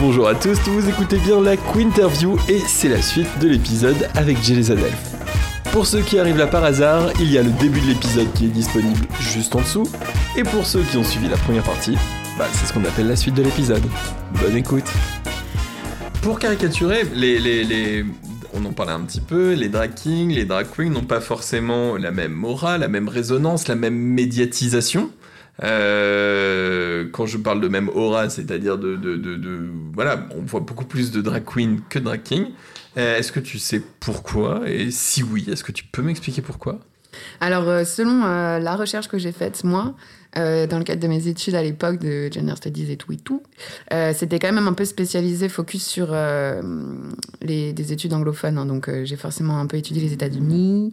Bonjour à tous, vous écoutez bien la Quinterview et c'est la suite de l'épisode avec Jelly Zadelf. Pour ceux qui arrivent là par hasard, il y a le début de l'épisode qui est disponible juste en dessous, et pour ceux qui ont suivi la première partie, bah, c'est ce qu'on appelle la suite de l'épisode. Bonne écoute Pour caricaturer, les, les, les, on en parlait un petit peu, les drag kings, les drag queens n'ont pas forcément la même morale, la même résonance, la même médiatisation. Euh, quand je parle de même aura, c'est-à-dire de, Voilà, on voit beaucoup plus de drag queen que drag king. Euh, est-ce que tu sais pourquoi? Et si oui, est-ce que tu peux m'expliquer pourquoi? Alors, euh, selon la recherche que j'ai faite, moi, dans le cadre de mes études à l'époque de Gender Studies et tout et tout, c'était quand même un peu spécialisé, focus sur les, des études anglophones. Hein. donc, j'ai forcément un peu étudié les États-Unis.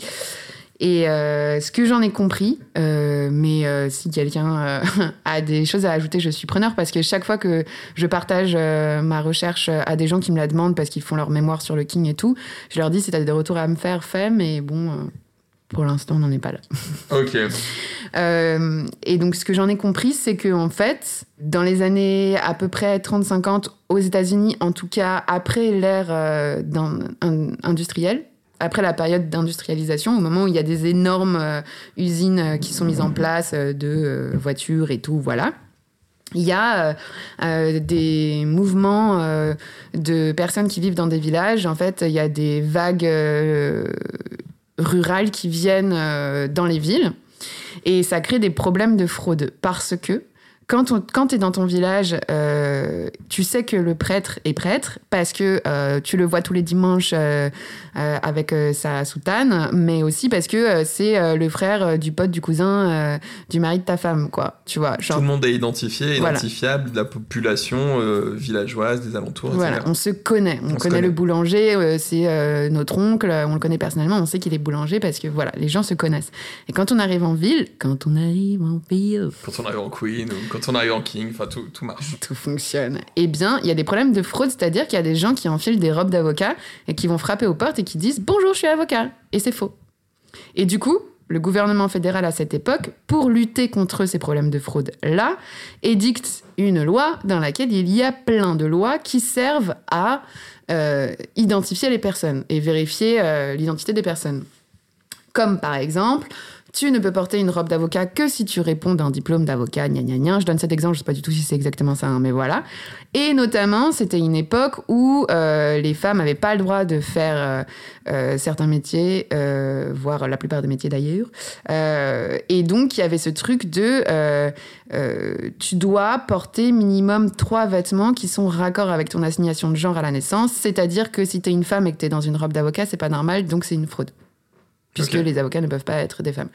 Et euh, ce que j'en ai compris, euh, mais euh, si quelqu'un a des choses à ajouter, je suis preneur parce que chaque fois que je partage ma recherche à des gens qui me la demandent parce qu'ils font leur mémoire sur le King et tout, je leur dis si tu as des retours à me faire, fais, mais bon, pour l'instant, on n'en est pas là. Ok. et donc, ce que j'en ai compris, c'est que en fait, dans les années à peu près 30-50 aux États-Unis, en tout cas après l'ère industrielle, après la période d'industrialisation, au moment où il y a des énormes euh, usines euh, qui sont mises en place euh, de voitures et tout, voilà. Il y a des mouvements de personnes qui vivent dans des villages. En fait, il y a des vagues rurales qui viennent dans les villes. Et ça crée des problèmes de fraude parce que quand, tu es dans ton village, euh, tu sais que le prêtre est prêtre parce que euh, tu le vois tous les dimanches euh, avec sa soutane, mais aussi parce que c'est le frère du pote, du cousin, du mari de ta femme, quoi. Tu vois, Tout le monde est identifié, identifiable de la population villageoise des alentours. Voilà, on se connaît. On, connaît, le boulanger, c'est notre oncle, on le connaît personnellement, on sait qu'il est boulanger parce que voilà, les gens se connaissent. Et quand on arrive en ville, quand on arrive en ville. Quand on arrive en Queen ou quand on arrive en King, enfin tout, tout marche. Tout fonctionne. Eh bien, il y a des problèmes de fraude, c'est-à-dire qu'il y a des gens qui enfilent des robes d'avocat et qui vont frapper aux portes et qui disent Bonjour, je suis avocat. Et c'est faux. Et du coup, le gouvernement fédéral à cette époque, pour lutter contre ces problèmes de fraude-là, édicte une loi dans laquelle il y a plein de lois qui servent à euh, identifier les personnes et vérifier euh, l'identité des personnes. Comme par exemple tu ne peux porter une robe d'avocat que si tu réponds d'un diplôme d'avocat, gna gna gna. Je donne cet exemple, je sais pas du tout si c'est exactement ça, hein, mais voilà. Et notamment, c'était une époque où euh, les femmes n'avaient pas le droit de faire euh, euh, certains métiers, voire la plupart des métiers d'ailleurs. et donc, il y avait ce truc de tu dois porter minimum trois vêtements qui sont raccords avec ton assignation de genre à la naissance. C'est-à-dire que si tu es une femme et que tu es dans une robe d'avocat, c'est pas normal, donc c'est une fraude puisque les avocats ne peuvent pas être des femmes.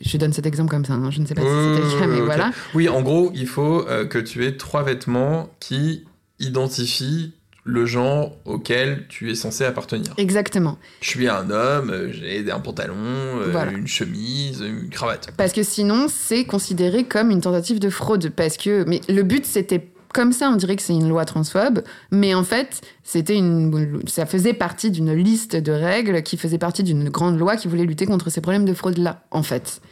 Je donne cet exemple comme ça, hein. je ne sais pas si c'était le cas, mais voilà. Oui, en gros, il faut euh, que tu aies trois vêtements qui identifient le genre auquel tu es censé appartenir. Exactement. Je suis un homme, euh, j'ai un pantalon, euh, une chemise, une cravate. Parce que sinon, c'est considéré comme une tentative de fraude. Parce que, mais le but, c'était comme ça, on dirait que c'est une loi transphobe, mais en fait, c'était une, ça faisait partie d'une liste de règles qui faisait partie d'une grande loi qui voulait lutter contre ces problèmes de fraude-là, en fait.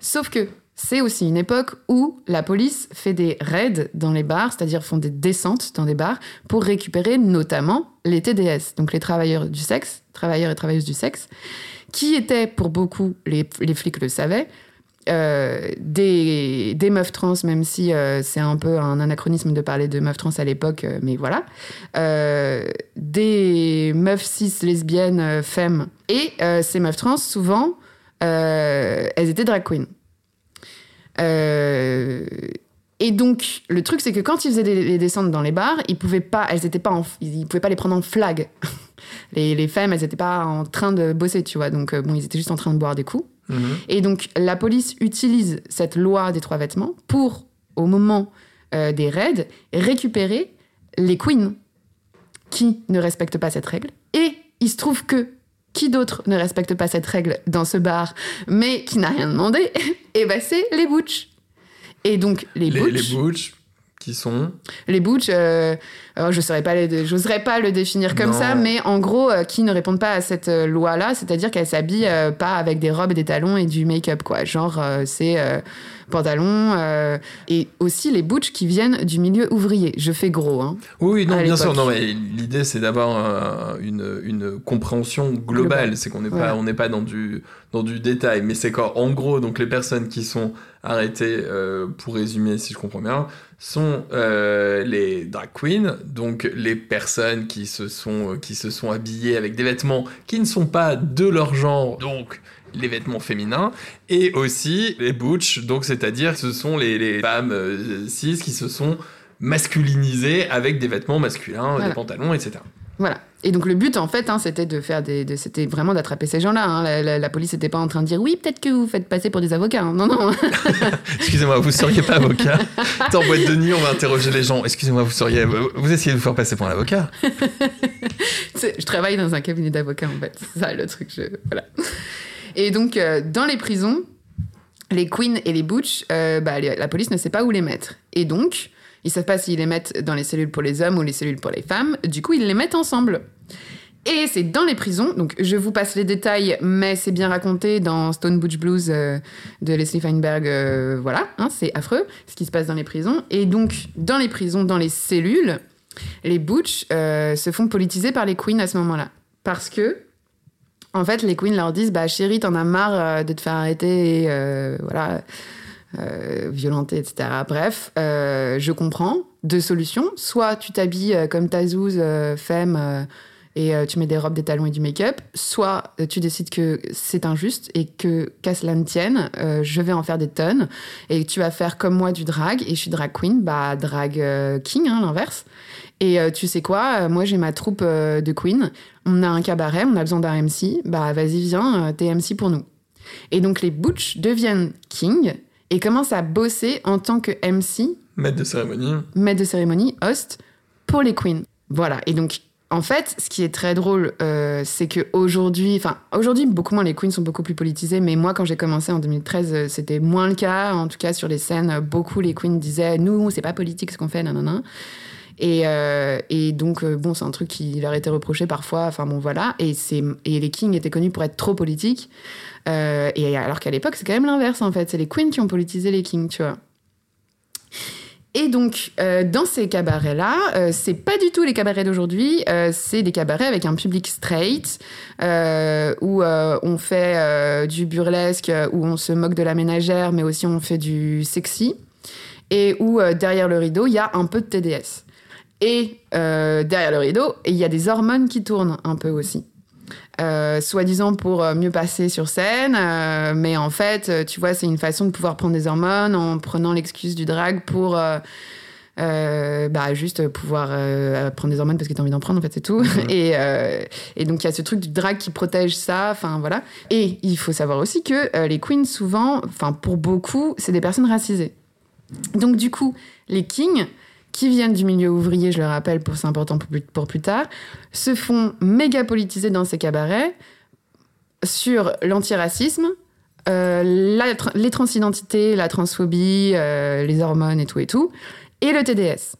Sauf que c'est aussi une époque où la police fait des raids dans les bars, c'est-à-dire font des descentes dans des bars pour récupérer notamment les TDS, donc les travailleurs du sexe, travailleurs et travailleuses du sexe, qui étaient pour beaucoup, les, les flics le savaient, euh, des, meufs trans, même si euh, c'est un peu un anachronisme de parler de meufs trans à l'époque, euh, mais voilà. des meufs cis, lesbiennes, femmes. Et ces meufs trans, souvent, elles étaient drag queens. et donc, le truc, c'est que quand ils faisaient les descentes dans les bars, ils pouvaient pas, elles étaient pas, ils pouvaient pas les prendre en flag. les, les femmes, elles étaient pas en train de bosser, tu vois. Donc, bon, ils étaient juste en train de boire des coups. Et donc, la police utilise cette loi des trois vêtements pour, au moment euh, des raids, récupérer les queens qui ne respectent pas cette règle. Et il se trouve que qui d'autre ne respecte pas cette règle dans ce bar, mais qui n'a rien demandé Et eh ben c'est les butch. Et donc les, les, les butch, qui sont Les butch, euh, alors je saurais pas les, j'oserais pas le définir comme Non. ça, mais en gros, euh, qui ne répondent pas à cette euh, loi-là, c'est-à-dire qu'elles s'habillent euh, pas avec des robes, des talons et du make-up, quoi. Genre, c'est pantalon et aussi les butch qui viennent du milieu ouvrier. Je fais gros, hein. Oui, oui, non, bien sûr. Non, mais l'idée, c'est d'avoir une, une compréhension globale. Globale. C'est qu'on n'est Voilà. pas, on n'est pas dans du, dans du détail. Mais c'est qu'en en gros, donc les personnes qui sont arrêtées, pour résumer, si je comprends bien, sont euh, les drag queens, donc les personnes qui se sont, euh, qui se sont habillées avec des vêtements qui ne sont pas de leur genre, donc les vêtements féminins, et aussi les butch, donc c'est-à-dire que ce sont les, les femmes euh, cis qui se sont masculinisées avec des vêtements masculins, Voilà. des pantalons, etc. Voilà. Et donc le but en fait, hein, c'était de faire des, de- c'était vraiment d'attraper ces gens-là. hein. La, la- la police n'était pas en train de dire oui, peut-être que vous faites passer pour des avocats. hein. Non, non. Excusez-moi, vous seriez pas avocat? Dans boîte de nuit, on va interroger les gens. Excusez-moi, vous seriez, vous essayez de vous faire passer pour un avocat? Je travaille dans un cabinet d'avocats en fait. C'est ça le truc. je- Voilà. Et donc euh, dans les prisons, les queens et les butch, euh, bah, la police ne sait pas où les mettre. Et donc ils savent pas s'ils les mettent dans les cellules pour les hommes ou les cellules pour les femmes. Du coup ils les mettent ensemble. Et c'est dans les prisons, donc je vous passe les détails, mais c'est bien raconté dans Stone Butch Blues euh, de Leslie Feinberg. euh, voilà, hein, c'est affreux ce qui se passe dans les prisons. Et donc, dans les prisons, dans les cellules, les Butch euh, se font politiser par les queens à ce moment-là. Parce que, en fait, les queens leur disent Bah chérie, t'en as marre de te faire arrêter et voilà, euh, violenter, etc. Bref, euh, je comprends. Deux solutions. Soit tu t'habilles euh, comme ta zouze, euh, femme, et tu mets des robes, des talons et du make-up. Soit tu décides que c'est injuste et que, qu'à cela ne tienne, je vais en faire des tonnes. Et tu vas faire comme moi du drag, et je suis drag queen, bah drag king, hein, l'inverse. Et tu sais quoi, moi j'ai ma troupe de queen, on a un cabaret, on a besoin d'un MC, bah vas-y viens, t'es MC pour nous. Et donc les Butch deviennent king et commencent à bosser en tant que MC, Maître de cérémonie. maître de cérémonie, host, pour les queens. Voilà, et donc en fait, ce qui est très drôle, euh, c'est que aujourd'hui, enfin aujourd'hui, beaucoup moins les queens sont beaucoup plus politisées, mais moi quand j'ai commencé en 2013, euh, c'était moins le cas. En tout cas sur les scènes, euh, beaucoup les queens disaient nous, c'est pas politique ce qu'on fait, nanana. Et, euh, et donc, euh, bon, c'est un truc qui leur était reproché parfois. Enfin, bon, voilà. Et, les kings étaient connus pour être trop politiques. Euh, et alors qu'à l'époque, c'est quand même l'inverse, en fait. C'est les queens qui ont politisé les kings, tu vois. Et donc, dans ces cabarets-là, euh, c'est pas du tout les cabarets d'aujourd'hui, c'est des cabarets avec un public straight, où on fait du burlesque, où on se moque de la ménagère, mais aussi on fait du sexy, et où derrière le rideau, il y a un peu de TDS. Et euh, derrière le rideau, il y a des hormones qui tournent un peu aussi. Euh, soi-disant pour euh, mieux passer sur scène, euh, mais en fait, tu vois, c'est une façon de pouvoir prendre des hormones en prenant l'excuse du drag pour bah, juste pouvoir prendre des hormones parce que tu as envie d'en prendre, en fait, c'est tout. Et, et donc, il y a ce truc du drag qui protège ça, enfin voilà. Et il faut savoir aussi que les queens, souvent, enfin pour beaucoup, c'est des personnes racisées. Donc, du coup, les kings, qui viennent du milieu ouvrier, je le rappelle, pour c'est important pour plus, pour plus tard, se font méga politiser dans ces cabarets sur l'antiracisme, euh, les transidentités, la transphobie, euh, les hormones et tout et tout, et le TDS.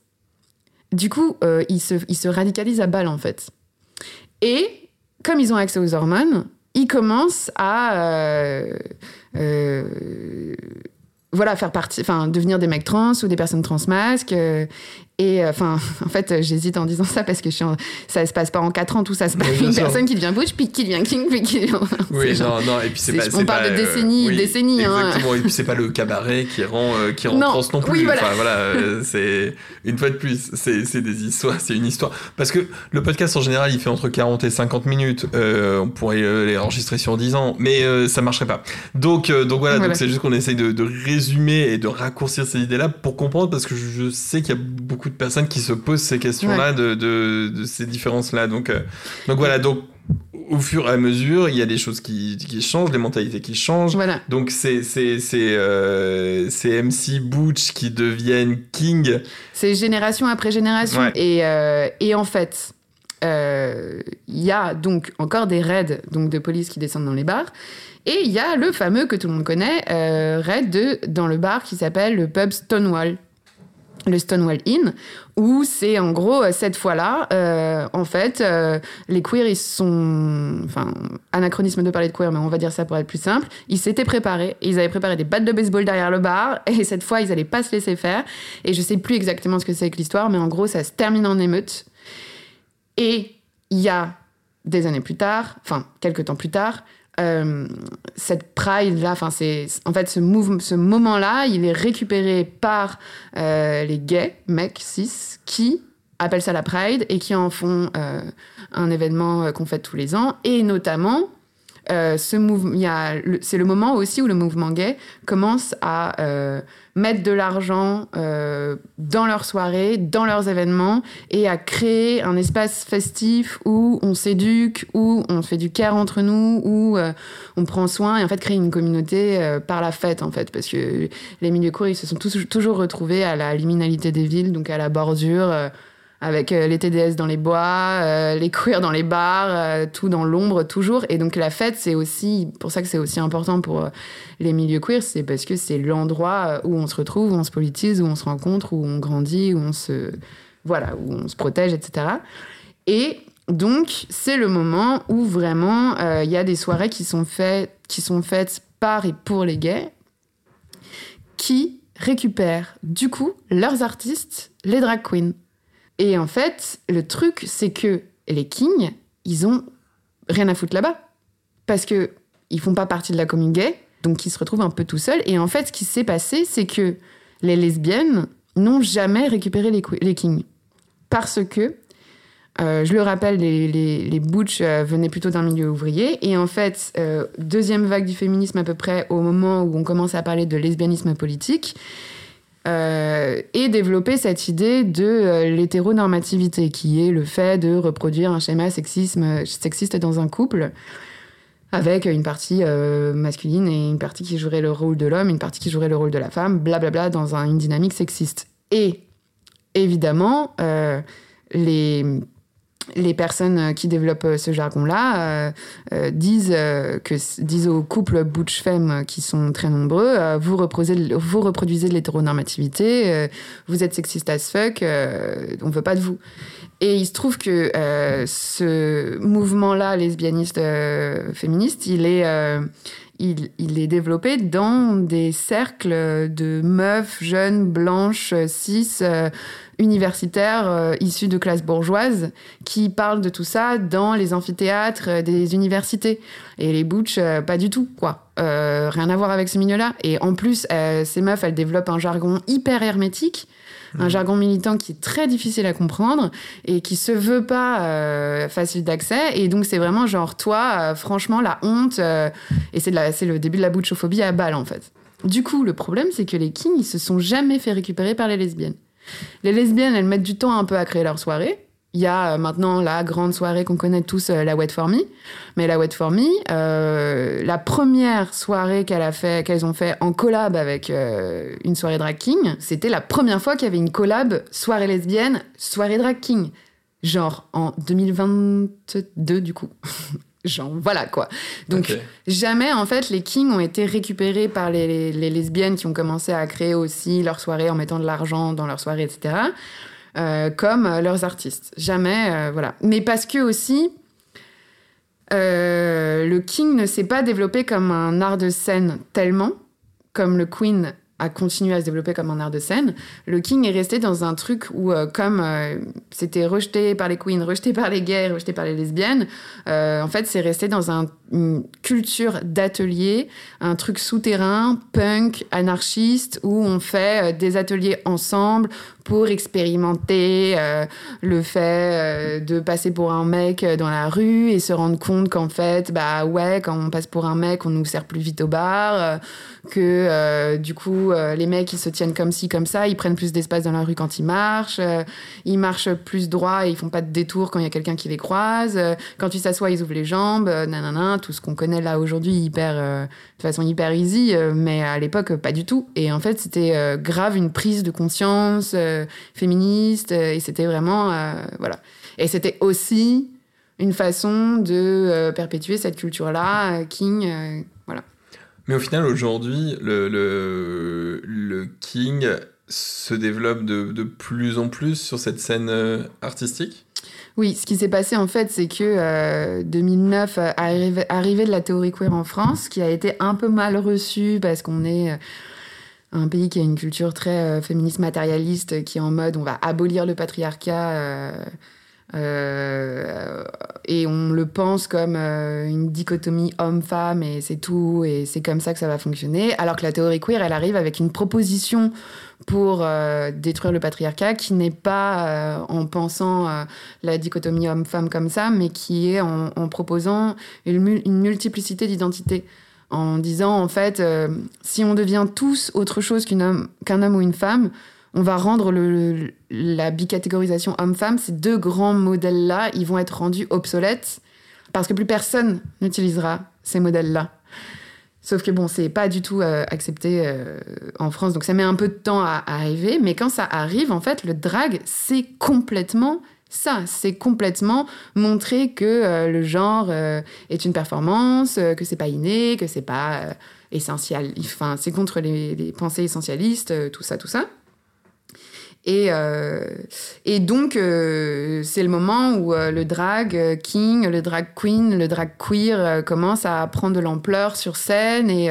Du coup, euh, ils, se, ils se radicalisent à balle en fait. Et comme ils ont accès aux hormones, ils commencent à voilà faire partie, enfin devenir des mecs trans ou des personnes trans masques. euh, et euh, enfin, en fait, j'hésite en disant ça parce que je suis en- ça se passe pas en 4 ans, tout ça se passe. Une sûr. personne qui devient butch, puis qui devient king, puis qui devient. Oui, genre- non, non, et puis c'est pas. on parle pas, de euh, décennies, oui, décennies, hein. Exactement, et puis c'est pas le cabaret qui rend, euh, qui rend Non, trans non plus. oui, voilà. Enfin, voilà, euh, c'est une fois de plus, c'est des histoires, c'est une histoire. Parce que le podcast en général, il fait entre 40 et 50 minutes. On pourrait les enregistrer sur 10 ans, mais ça marcherait pas. Donc, donc voilà, Voilà. donc c'est juste qu'on essaye de, de résumer et de raccourcir ces idées-là pour comprendre, parce que je, je sais qu'il y a beaucoup de personnes qui se posent ces questions-là, de, de, de ces différences-là. Donc, euh, donc voilà, donc au fur et à mesure, il y a des choses qui, qui changent, des mentalités qui changent. Voilà. Donc c'est euh, MC Butch qui deviennent King. C'est génération après génération. Ouais. Et, euh, et en fait, euh, il y a donc encore des raids donc, de police qui descendent dans les bars. Et il y a le fameux que tout le monde connaît, raid de, dans le bar qui s'appelle le pub Stonewall. Le Stonewall Inn, où c'est en gros euh, cette fois-là, euh, en fait, euh, les queers, ils sont, enfin, anachronisme de parler de queer, mais on va dire ça pour être plus simple. Ils s'étaient préparés, ils avaient préparé des battes de baseball derrière le bar, et cette fois, ils allaient pas se laisser faire. Et je sais plus exactement ce que c'est que l'histoire, mais en gros, ça se termine en émeute. Et il y a des années plus tard, enfin quelques temps plus tard, euh, cette pride-là, enfin c'est en fait ce, mouvement, ce moment-là, il est récupéré par euh, les gays, mecs, cis, qui appellent ça la pride et qui en font euh, un événement qu'on fête tous les ans, et notamment euh, ce mouvement, c'est le moment aussi où le mouvement gay commence à euh, mettre de l'argent euh, dans leurs soirées, dans leurs événements, et à créer un espace festif où on s'éduque, où on fait du care entre nous, où on prend soin, et en fait créer une communauté par la fête, en fait, parce que les milieux courts, ils se sont toujours retrouvés à la liminalité des villes, donc à la bordure. Avec euh, les TDS dans les bois, euh, les queers dans les bars, euh, tout dans l'ombre toujours. Et donc la fête, c'est aussi pour ça que c'est aussi important pour les milieux queers, c'est parce que c'est l'endroit où on se retrouve, où on se politise, où on se rencontre, où on grandit, où on se voilà, où on se protège, etc. Et donc c'est le moment où vraiment il y a des soirées qui sont faites, qui sont faites par et pour les gays, qui récupèrent du coup leurs artistes, les drag queens. Et en fait, le truc, c'est que les kings, ils ont rien à foutre là-bas. Parce que ils font pas partie de la commune gay, donc ils se retrouvent un peu tout seuls. Et en fait, ce qui s'est passé, c'est que les lesbiennes n'ont jamais récupéré les, kings. Parce que, euh, je le rappelle, les, les, euh, venaient plutôt d'un milieu ouvrier. Et en fait, euh, deuxième vague du féminisme à peu près au moment où on commence à parler de lesbianisme politique, euh, et développer cette idée de euh, l'hétéronormativité, qui est le fait de reproduire un schéma sexisme, sexiste dans un couple, avec une partie euh, masculine et une partie qui jouerait le rôle de l'homme, une partie qui jouerait le rôle de la femme, blablabla, dans un- une dynamique sexiste. Et évidemment, les, les personnes qui développent euh, ce jargon-là euh, euh, disent, euh, que, disent aux couples butch-femme qui sont très nombreux euh, vous, reproduisez, vous reproduisez de l'hétéronormativité, euh, vous êtes sexiste as fuck, euh, on veut pas de vous. Et il se trouve que euh, ce mouvement-là, lesbianiste euh, féministe, il est, euh, il, il est développé dans des cercles de meufs jeunes, blanches, cis, euh, universitaires euh, issus de classes bourgeoises qui parlent de tout ça dans les amphithéâtres euh, des universités. Et les butch, euh, pas du tout, quoi. Euh, rien à voir avec ce milieu-là. Et en plus, ces meufs, elles développent un jargon hyper hermétique, un jargon militant qui est très difficile à comprendre et qui se veut pas facile d'accès. Et donc, c'est vraiment genre, toi, franchement, la honte. et c'est le début de la butchophobie à balle, en fait. Du coup, le problème, c'est que les kings, ils se sont jamais fait récupérer par les lesbiennes. Les lesbiennes, elles mettent du temps un peu à créer leur soirée. Il y a euh, maintenant la grande soirée qu'on connaît tous, euh, la Wet For Me. Mais la Wet For Me, euh, la première soirée qu'elles ont fait en collab avec une soirée drag king, c'était la première fois qu'il y avait une collab soirée lesbienne, soirée drag king. Genre en 2022 du coup. Genre voilà quoi. Donc. Jamais, en fait, les kings ont été récupérés par les, les- les lesbiennes qui ont commencé à créer aussi leurs soirées en mettant de l'argent dans leurs soirées, etc., euh, comme euh, leurs artistes. Jamais, euh, voilà. Mais parce que aussi, euh, le king ne s'est pas développé comme un art de scène tellement, comme le queen a continué à se développer comme un art de scène. Le king est resté dans un truc où, euh, comme euh, c'était rejeté par les queens, rejeté par les gays, rejeté par les lesbiennes, euh, en fait, c'est resté dans un- une culture d'atelier, un truc souterrain, punk, anarchiste, où on fait des ateliers ensemble pour expérimenter euh, le fait euh, de passer pour un mec euh, dans la rue et se rendre compte qu'en fait, bah ouais, quand on passe pour un mec, on nous sert plus vite au bar, que du coup, les mecs, ils se tiennent comme ci, comme ça, ils prennent plus d'espace dans la rue quand ils marchent, ils marchent plus droit et ils font pas de détour quand il y a quelqu'un qui les croise, quand ils s'assoient, ils ouvrent les jambes, nanana, tout ce qu'on connaît là aujourd'hui hyper, de façon hyper easy, mais à l'époque, pas du tout. Et en fait, c'était grave une prise de conscience féministe, euh, et c'était vraiment, euh, voilà. Et c'était aussi une façon de euh, perpétuer cette culture-là, King, voilà. Mais au final, aujourd'hui, le, le, le King se développe de, de plus en plus sur cette scène artistique? Oui, ce qui s'est passé en fait, c'est que euh, 2009, euh, arrivée de la théorie queer en France, qui a été un peu mal reçue parce qu'on est un pays qui a une culture très euh, féministe matérialiste, qui est en mode on va abolir le patriarcat. euh, euh, et on le pense comme une dichotomie homme-femme et c'est tout et c'est comme ça que ça va fonctionner alors que la théorie queer elle arrive avec une proposition pour détruire le patriarcat qui n'est pas en pensant la dichotomie homme-femme comme ça mais qui est en, proposant une multiplicité d'identités en disant en fait euh, si on devient tous autre chose qu'une homme- qu'un homme ou une femme on va rendre la bicatégorisation homme-femme, ces deux grands modèles-là, ils vont être rendus obsolètes parce que plus personne n'utilisera ces modèles-là. Sauf que bon, c'est pas du tout euh, accepté euh, en France, donc ça met un peu de temps à arriver. Mais quand ça arrive, en fait, le drag, c'est complètement ça. C'est complètement montrer que euh, le genre euh, est une performance, euh, que c'est pas inné, que c'est pas euh, essentiel. Enfin, c'est contre les, pensées essentialistes, tout ça, tout ça. Et, et donc, c'est le moment où le drag king, le drag queen, le drag queer commence à prendre de l'ampleur sur scène. Et,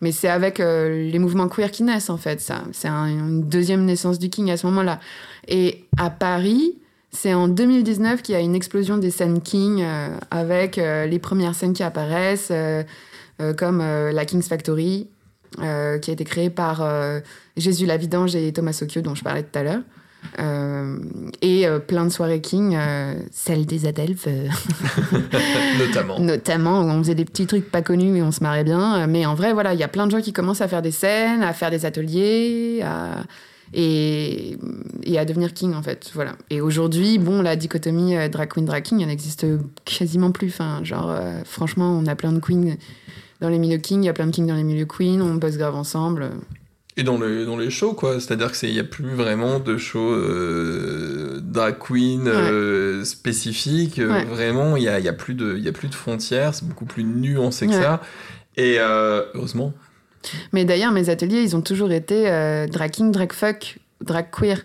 mais c'est avec les mouvements queer qui naissent, en fait, ça. C'est un- une deuxième naissance du king à ce moment-là. Et à Paris, c'est en 2019 qu'il y a une explosion des scènes king euh, avec euh, les premières scènes qui apparaissent, euh, comme la King's Factory, qui a été créée par Jésus Lavidange et Thomas Sokyo, dont je parlais tout à l'heure. Euh, et euh, plein de soirées King, euh, celle des Adelphes, Notamment. notamment, où on faisait des petits trucs pas connus et on se marrait bien. Mais en vrai, voilà, il y a plein de gens qui commencent à faire des scènes, à faire des ateliers, à... Et, et à devenir king, en fait. Voilà. Et aujourd'hui, bon, la dichotomie euh, drag queen, drag king, elle n'existe quasiment plus. Enfin, genre, euh, franchement, on a plein de queens dans les milieux king, il y a plein de kings dans les milieux queen, on bosse grave ensemble. Et dans, le, dans les shows, quoi. C'est-à-dire qu'il n'y a plus vraiment de shows euh, drag queen euh, spécifiques. Ouais. Vraiment, il n'y a, y a, plus de- y a plus de frontières. C'est beaucoup plus nuancé que Ouais. ça. Et euh, heureusement. Mais d'ailleurs, mes ateliers, ils ont toujours été euh, drag king, drag fuck, drag queer.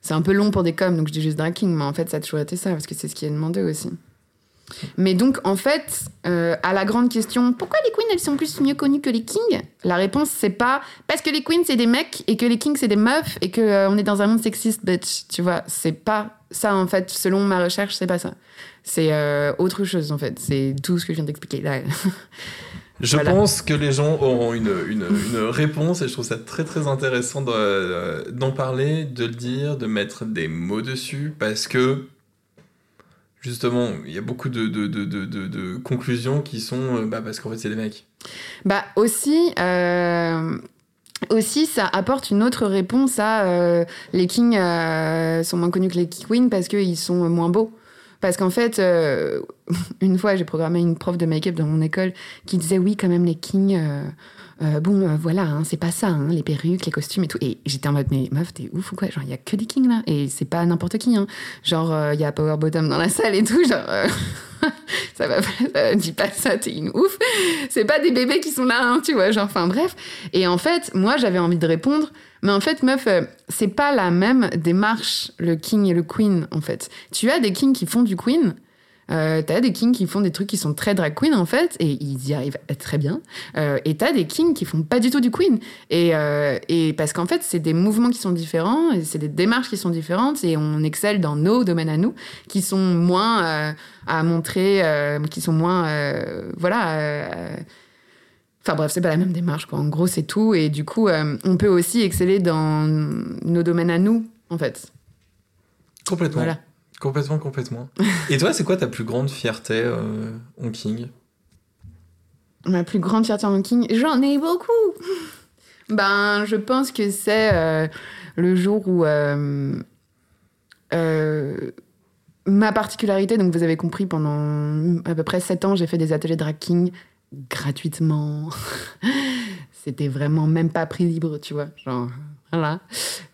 C'est un peu long pour des coms, donc je dis juste drag king, mais en fait, ça a toujours été ça, parce que c'est ce qui est demandé aussi. Mais donc, en fait, euh, à la grande question, pourquoi les queens, elles sont plus mieux connues que les kings? La réponse, c'est pas parce que les queens, c'est des mecs, et que les kings, c'est des meufs, et qu'on est dans un monde sexiste, bitch. Tu vois, c'est pas ça, en fait, selon ma recherche, c'est pas ça. C'est euh, autre chose, en fait. C'est tout ce que je viens d'expliquer là. Je Voilà. pense que les gens auront une, une, une réponse et je trouve ça très très intéressant euh, d'en parler, de le dire, de mettre des mots dessus parce que justement il y a beaucoup de, de, de, de, conclusions qui sont euh, bah, parce qu'en fait c'est des mecs. Bah aussi, euh, aussi ça apporte une autre réponse à euh, les kings euh, sont moins connus que les queens parce qu'ils sont moins beaux. Parce qu'en fait, euh, une fois, j'ai programmé une prof de make-up dans mon école qui disait oui, quand même, les kings, euh, euh, bon, voilà, hein, c'est pas ça, hein, les perruques, les costumes et tout. Et j'étais en mode, mais meuf, t'es ouf ou quoi? Genre, il y a que des kings là. Et c'est pas n'importe qui. Hein. Genre, il y a Power Bottom dans la salle et tout. Genre, ça va pas, dis pas ça, t'es une ouf. C'est pas des bébés qui sont là, hein, tu vois. Genre, enfin, bref. Et en fait, moi, j'avais envie de répondre, mais en fait, meuf, euh, c'est pas la même démarche, le king et le queen, en fait. Tu as des kings qui font du queen. Euh, t'as des kings qui font des trucs qui sont très drag queen en fait et ils y arrivent très bien Euh, et t'as des kings qui font pas du tout du queen et, euh, et parce qu'en fait c'est des mouvements qui sont différents et c'est des démarches qui sont différentes et on excelle dans nos domaines à nous qui sont moins euh, à montrer qui sont moins voilà Enfin bref, c'est pas la même démarche, quoi. En gros, c'est tout. Et du coup, euh, on peut aussi exceller dans nos domaines à nous, en fait. Complètement. Voilà. Complètement, complètement. et toi, c'est quoi ta plus grande fierté euh, en King? Ma plus grande fierté en king, j'en ai beaucoup. ben, je pense que c'est euh, le jour où euh, ma particularité, donc vous avez compris, pendant à peu près 7 ans, j'ai fait des ateliers drag king gratuitement. C'était vraiment même pas prix libre, tu vois. Genre, voilà.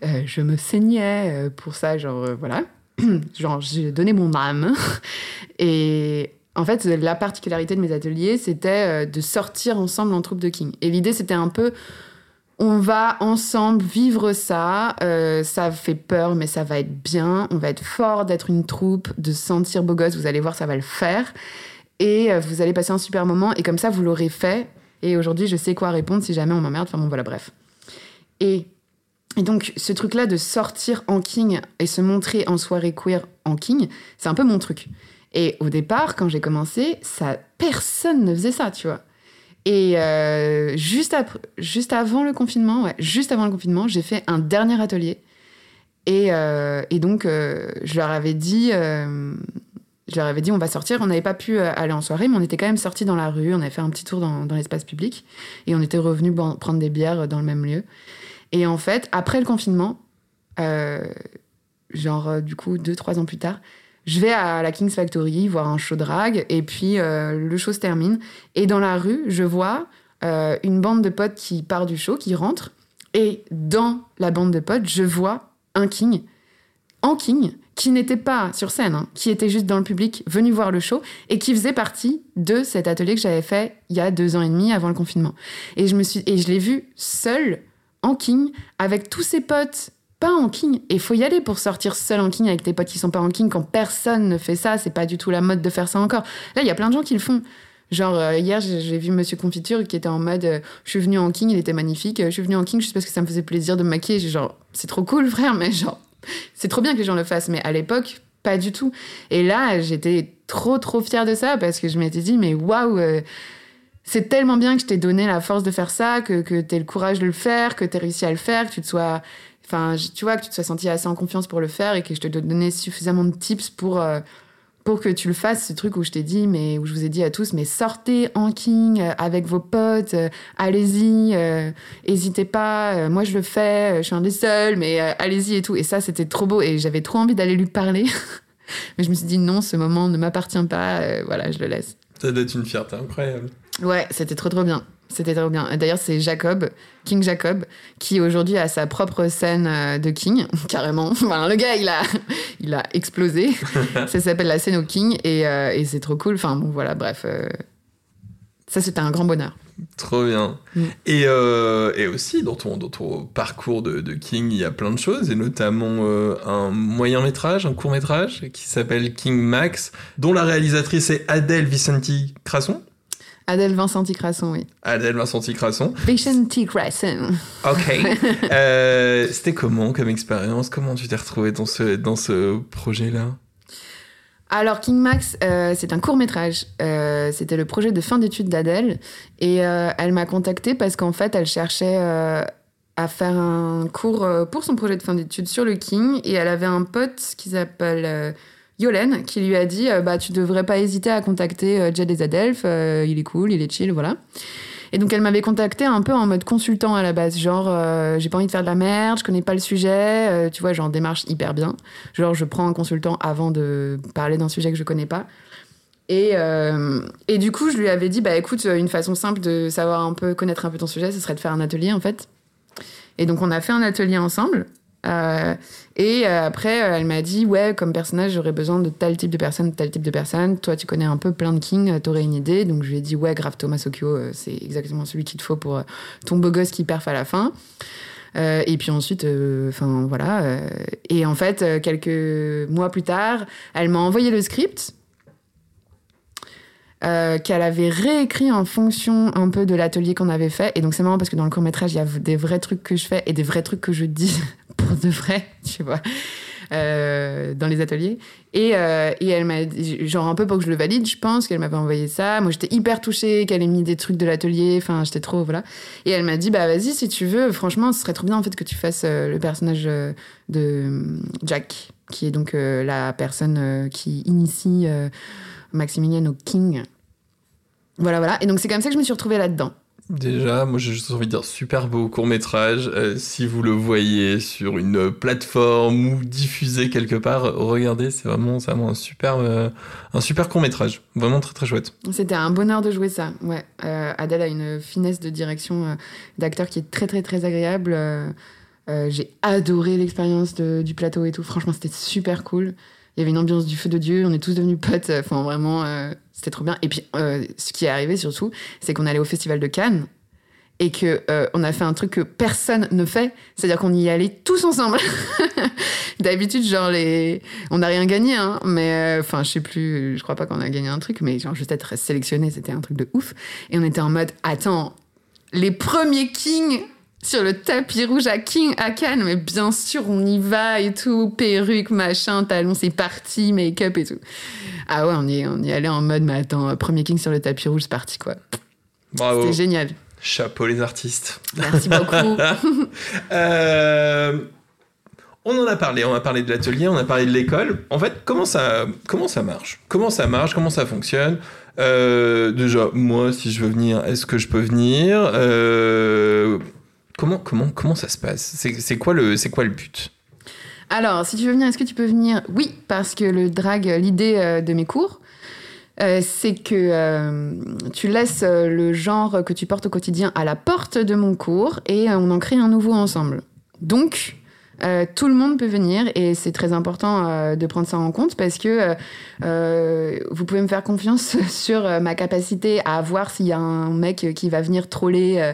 Euh, je me saignais euh, pour ça, genre, euh, voilà. genre, j'ai donné mon âme. Et en fait, la particularité de mes ateliers, c'était de sortir ensemble en troupe de king. Et l'idée, c'était un peu, on va ensemble vivre ça. ça fait peur, mais ça va être bien. On va être fort d'être une troupe, de se sentir beau gosse. Vous allez voir, ça va le faire. Et euh, vous allez passer un super moment. Et comme ça, vous l'aurez fait. Et aujourd'hui, je sais quoi répondre si jamais on m'emmerde. Enfin bon, voilà, bref. Et, donc, ce truc-là de sortir en king et se montrer en soirée queer en king, c'est un peu mon truc. Et au départ, quand j'ai commencé, ça, personne ne faisait ça, tu vois. Et euh, juste, après, juste avant le confinement, juste avant le confinement, j'ai fait un dernier atelier. Et, euh, donc, je leur avais dit, je leur avais dit, on va sortir. On n'avait pas pu euh, aller en soirée, mais on était quand même sortis dans la rue. On avait fait un petit tour dans, dans l'espace public et on était revenus prendre des bières dans le même lieu. Et en fait, après le confinement, euh, genre euh, du coup deux trois ans plus tard, je vais à la King's Factory voir un show drag et puis euh, le show se termine et dans la rue je vois euh, une bande de potes qui part du show, qui rentre et dans la bande de potes je vois un king en king qui n'était pas sur scène, hein, qui était juste dans le public, venu voir le show et qui faisait partie de cet atelier que j'avais fait il y a deux ans et demi avant le confinement. Et je me suis et je l'ai vu seul en king avec tous ses potes pas en king. Et faut y aller pour sortir seul en king avec tes potes qui sont pas en king quand personne ne fait ça. C'est pas du tout la mode de faire ça encore. Là, il y a plein de gens qui le font. Genre, euh, hier, j'ai j'ai vu Monsieur Confiture qui était en mode euh, Je suis venu en king, il était magnifique. euh, je suis venu en king juste parce que ça me faisait plaisir de me maquiller. J'ai genre, c'est trop cool, frère, mais genre, c'est trop bien que les gens le fassent. Mais à l'époque, pas du tout. Et là, j'étais trop, trop fière de ça parce que je m'étais dit Mais waouh! euh, c'est tellement bien que je t'ai donné la force de faire ça, que, que tu le courage de le faire, que tu réussi à le faire, que tu te sois. Enfin, tu vois, que tu te sois senti assez en confiance pour le faire et que je te donnais suffisamment de tips pour, euh, pour que tu le fasses, ce truc où je t'ai dit, mais où je vous ai dit à tous, mais sortez en king euh, avec vos potes, euh, allez-y, euh, hésitez pas, euh, moi je le fais, je suis un des seuls, mais allez-y et tout. Et ça, c'était trop beau et j'avais trop envie d'aller lui parler. mais je me suis dit, non, ce moment ne m'appartient pas, voilà, je le laisse. Ça doit être une fierté incroyable. Ouais, c'était trop trop bien. C'était trop bien. D'ailleurs, c'est Jacob, King Jacob, qui aujourd'hui a sa propre scène euh, de King, carrément. Enfin, le gars, il a, il a explosé. ça s'appelle la scène au King et, euh, et c'est trop cool. Enfin, bon, voilà, bref. euh, Ça, c'était un grand bonheur. Trop bien. Mm. Et, euh, et aussi, dans ton, dans ton parcours de, de King, il y a plein de choses, et notamment euh, un moyen métrage, un court métrage, qui s'appelle King Max, dont la réalisatrice est Adèle Vicenti Crasson. Adèle Vincenti Crasson, oui. Adèle Vincenti Crasson. Vincenti Crasson. Ok. Euh, C'était comment comme expérience? Comment tu t'es retrouvé dans ce, dans ce projet-là? Alors, King Max, euh, c'est un court métrage. Euh, C'était le projet de fin d'études d'Adèle. Et euh, elle m'a contactée parce qu'en fait, elle cherchait à faire un cours pour son projet de fin d'études sur le King. Et elle avait un pote qui s'appelle Yolène qui lui a dit euh, bah, Tu devrais pas hésiter à contacter euh, Jed des Adelphes. euh, il est cool, il est chill, voilà. Et donc elle m'avait contacté un peu en mode consultant à la base, genre j'ai pas envie de faire de la merde, je connais pas le sujet, tu vois, genre démarche hyper bien. Genre je prends un consultant avant de parler d'un sujet que je connais pas. Et, et du coup je lui avais dit bah écoute une façon simple de savoir un peu connaître un peu ton sujet, ce serait de faire un atelier en fait. Et donc on a fait un atelier ensemble. Euh, et euh, après, euh, elle m'a dit Ouais, comme personnage, j'aurais besoin de tel type de personne, tel type de personne. Toi, tu connais un peu plein de kings, euh, t'aurais une idée. Donc, je lui ai dit Ouais, grave, Thomas Okio, c'est exactement celui qu'il te faut pour ton beau gosse qui perf à la fin. Et puis ensuite, enfin voilà. et en fait, quelques mois plus tard, elle m'a envoyé le script. qu'elle avait réécrit en fonction un peu de l'atelier qu'on avait fait. Et donc c'est marrant parce que dans le court métrage, il y a des vrais trucs que je fais et des vrais trucs que je dis de vrai, tu vois, euh, dans les ateliers. Et, euh, et elle m'a genre un peu pour que je le valide, je pense qu'elle m'avait envoyé ça. Moi j'étais hyper touchée qu'elle ait mis des trucs de l'atelier, enfin j'étais trop, voilà. Et elle m'a dit, bah vas-y si tu veux, franchement ce serait trop bien en fait que tu fasses euh, le personnage de euh, Jack, qui est donc la personne qui initie Maximilian au King. Voilà, voilà. Et donc c'est comme ça que je me suis retrouvée là-dedans. Déjà, moi j'ai juste envie de dire super beau court métrage. Euh, si vous le voyez sur une plateforme ou diffusé quelque part, regardez, c'est vraiment, un super, euh, super court métrage. Vraiment très très chouette. C'était un bonheur de jouer ça. Ouais. Euh, Adèle a une finesse de direction d'acteur qui est très très très agréable. J'ai adoré l'expérience du plateau et tout. Franchement, c'était super cool. Il y avait une ambiance du feu de Dieu. On est tous devenus potes. Enfin, vraiment, c'était trop bien. Et puis, euh, ce qui est arrivé surtout, c'est qu'on allait au festival de Cannes. et que euh, on a fait un truc que personne ne fait, c'est-à-dire qu'on y allait tous ensemble. D'habitude, genre les, on n'a rien gagné, hein, mais euh, enfin, je sais plus, je crois pas qu'on a gagné un truc, mais genre juste être sélectionné, c'était un truc de ouf. Et on était en mode, attends, les premiers kings sur le tapis rouge à King à Cannes, mais bien sûr, on y va et tout, perruque, machin, talons, c'est parti, make-up et tout. Ah ouais, on y, on y allait en mode, mais attends, premier king sur le tapis rouge, c'est parti quoi. Bravo. C'était génial. Chapeau les artistes. Merci beaucoup. Euh, on en a parlé, on a parlé de l'atelier, on a parlé de l'école. En fait, comment ça, comment ça marche? Comment ça marche? Comment ça fonctionne? Euh, Déjà, moi, si je veux venir, est-ce que je peux venir? Euh, comment, comment, comment ça se passe? C'est quoi, le- quoi le but? Alors, si tu veux venir, est-ce que tu peux venir? Oui, parce que le drag, l'idée euh, de mes cours, euh, c'est que euh, tu laisses euh, le genre que tu portes au quotidien à la porte de mon cours et euh, on en crée un nouveau ensemble. Donc, euh, tout le monde peut venir et c'est très important euh, de prendre ça en compte parce que euh, vous pouvez me faire confiance sur ma capacité à voir s'il y a un mec qui va venir troller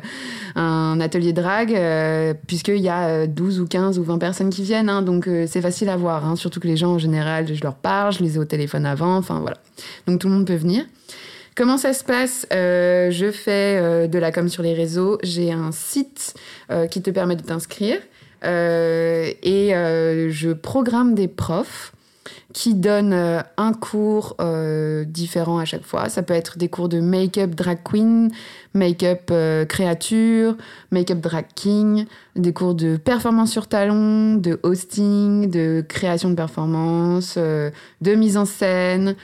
un atelier drag, euh, puisqu'il y a euh, 12 ou 15 ou 20 personnes qui viennent, hein, donc c'est facile à voir, hein, surtout que les gens en général, je leur parle, je les ai au téléphone avant, enfin voilà. Donc tout le monde peut venir. Comment ça se passe? Je fais de la com sur les réseaux, j'ai un site qui te permet de t'inscrire et euh, je programme des profs qui donnent euh, un cours euh, différent à chaque fois. Ça peut être des cours de make-up drag queen, make-up euh, créature, make-up drag king, des cours de performance sur talon, de hosting, de création de performance, euh, de mise en scène,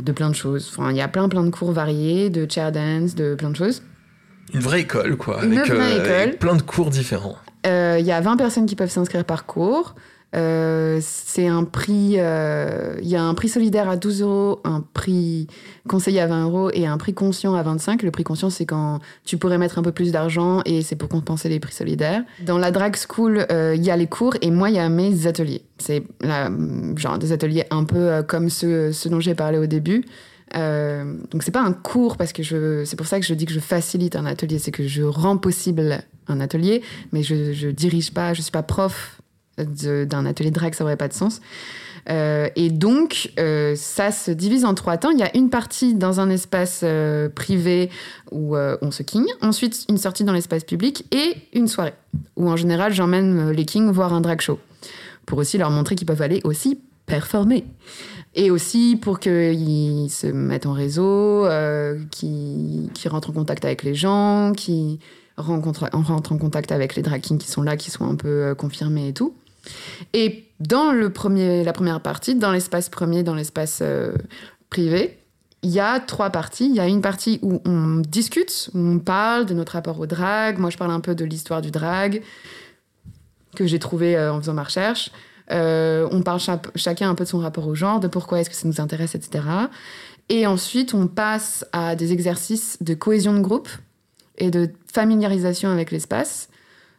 de plein de choses. Enfin, il y a plein plein de cours variés, de chair dance, de plein de choses. Une vraie école, quoi, Une avec, euh, vraie école. avec plein de cours différents. Euh, Il y a 20 personnes qui peuvent s'inscrire par cours. Euh, c'est un prix. euh, Il y a un prix solidaire à 12 euros, un prix conseillé à 20 euros et un prix conscient à 25. Le prix conscient, c'est quand tu pourrais mettre un peu plus d'argent et c'est pour compenser les prix solidaires. Dans la drag school, euh, il y a les cours et moi, il y a mes ateliers. C'est genre des ateliers un peu euh, comme ceux dont j'ai parlé au début. Euh, donc c'est pas un cours parce que c'est pour ça que je dis que je facilite un atelier. C'est que je rends possible un atelier mais je, je dirige pas je suis pas prof d'un atelier drag ça aurait pas de sens. Euh, et donc euh, ça se divise en trois temps. Il y a une partie dans un espace privé où on se king ensuite une sortie dans l'espace public et une soirée où en général j'emmène les kings voir un drag show pour aussi leur montrer qu'ils peuvent aller aussi performer et aussi pour qu'ils se mettent en réseau, euh, qu'ils rentrent en contact avec les gens, qu'ils rentrent en contact avec les drag kings qui sont là, qui sont un peu euh, confirmés et tout. Et dans le premier, la première partie, dans l'espace premier, dans l'espace euh, privé, il y a trois parties. Il y a une partie où on discute, où on parle de notre rapport au drag. Moi, je parle un peu de l'histoire du drag que j'ai trouvé en faisant ma recherche. Euh, on parle cha- chacun un peu de son rapport au genre, de pourquoi est-ce que ça nous intéresse, etc. Et ensuite, on passe à des exercices de cohésion de groupe et de familiarisation avec l'espace.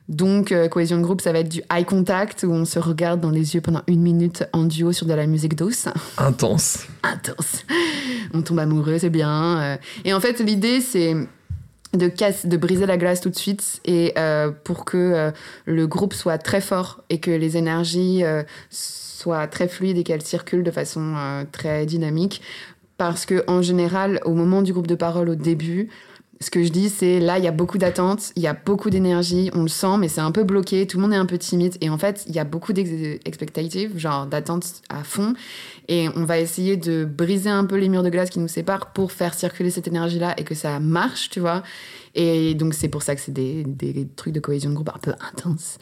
Donc, euh, cohésion de groupe, ça va être du eye contact, où on se regarde dans les yeux pendant une minute en duo sur de la musique douce. Intense. Intense. On tombe amoureux, c'est bien. euh. Et en fait, l'idée, c'est de, casse, de briser la glace tout de suite et euh, pour que euh, le groupe soit très fort et que les énergies euh, soient très fluides et qu'elles circulent de façon euh, très dynamique. Parce que en général, au moment du groupe de parole, au début, ce que je dis, c'est là, il y a beaucoup d'attentes, il y a beaucoup d'énergie, on le sent, mais c'est un peu bloqué, tout le monde est un peu timide. Et en fait, il y a beaucoup d'expectatives, genre d'attentes à fond. Et on va essayer de briser un peu les murs de glace qui nous séparent pour faire circuler cette énergie-là et que ça marche, tu vois. Et donc, c'est pour ça que c'est des, des trucs de cohésion de groupe un peu intenses.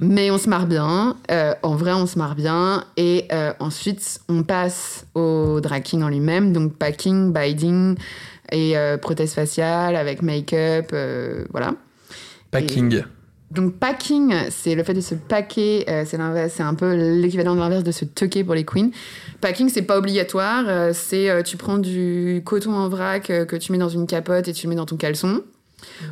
Mais on se marre bien. Euh, en vrai, on se marre bien. Et euh, ensuite, on passe au drag king en lui-même. Donc, packing, biding et euh, prothèse faciale avec make-up. euh, voilà. Packing. Donc, packing, c'est le fait de se paquer. euh, c'est l'inverse, c'est un peu l'équivalent de l'inverse de se tucker pour les queens. Packing, c'est pas obligatoire. euh, c'est euh, tu prends du coton en vrac que tu mets dans une capote et tu le mets dans ton caleçon.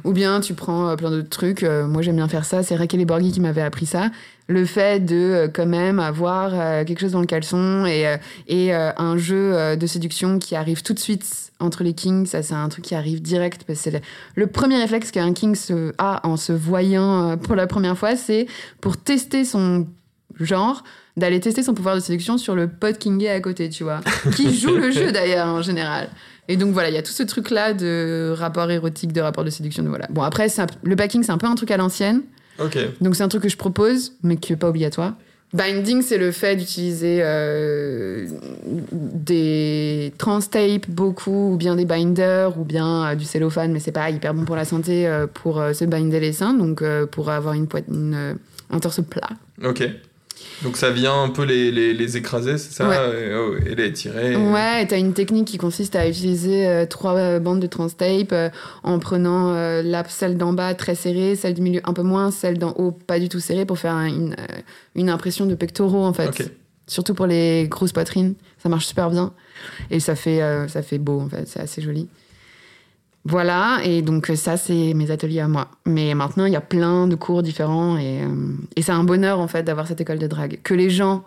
Ou bien tu prends euh, plein d'autres trucs. euh, moi, j'aime bien faire ça. C'est Raquel Borghi qui m'avait appris ça. Le fait de euh, quand même avoir quelque chose dans le caleçon et, et un jeu de séduction qui arrive tout de suite entre les kings. Ça, c'est un truc qui arrive direct parce que c'est le, premier réflexe qu'un king se, a en se voyant pour la première fois, c'est pour tester son genre d'aller tester son pouvoir de séduction sur le pote king à côté, tu vois, qui joue le jeu d'ailleurs en général. Et donc voilà, il y a tout ce truc-là de rapport érotique, de rapport de séduction. de Voilà. Bon, après, un- le backing, c'est un peu un truc à l'ancienne. Ok. Donc c'est un truc que je propose, mais qui n'est pas obligatoire. Binding, c'est le fait d'utiliser euh, des trans-tapes beaucoup, ou bien des binders, ou bien euh, du cellophane, mais c'est pas hyper bon pour la santé euh, pour se binder les seins, donc pour avoir une poitrine, un torse plat. Ok. Donc ça vient un peu les, les, les écraser, c'est ça Ouais. et, oh, et les étirer. Ouais, et t'as une technique qui consiste à utiliser euh, trois euh, bandes de trans-tape euh, en prenant euh, la, celle d'en bas très serrée, celle du milieu un peu moins, celle d'en haut pas du tout serrée pour faire un- une, une impression de pectoraux en fait. Ok. Surtout pour les grosses poitrines, ça marche super bien et ça fait ça fait beau en fait, c'est assez joli. Voilà, et donc euh, ça c'est mes ateliers à moi. Mais maintenant il y a plein de cours différents et, euh, et c'est un bonheur en fait d'avoir cette école de drague que les gens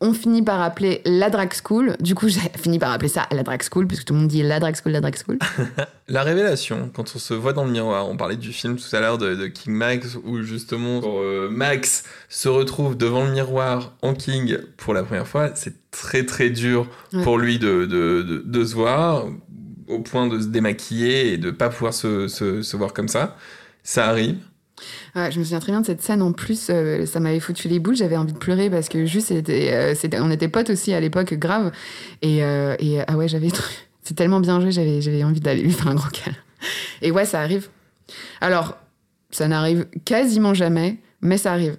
ont fini par appeler la drag school. Du coup, j'ai fini par appeler ça la drag school, puisque tout le monde dit la drag school, la drag school. La révélation, quand on se voit dans le miroir, on parlait du film tout à l'heure de, de King Max, où justement euh, Max se retrouve devant le miroir en King pour la première fois, c'est très très dur Ouais. pour lui de, de, de, de se voir, au point de se démaquiller et de pas pouvoir se, voir comme ça. Ça arrive. Je me souviens très bien de cette scène en plus, euh, ça m'avait foutu les boules, j'avais envie de pleurer parce que juste, euh, on était potes aussi à l'époque, grave. Et, euh, ah ouais, j'avais. C'est tellement bien joué, j'avais, j'avais envie d'aller lui faire un gros câlin. Et ouais, ça arrive. Alors, ça n'arrive quasiment jamais, mais ça arrive.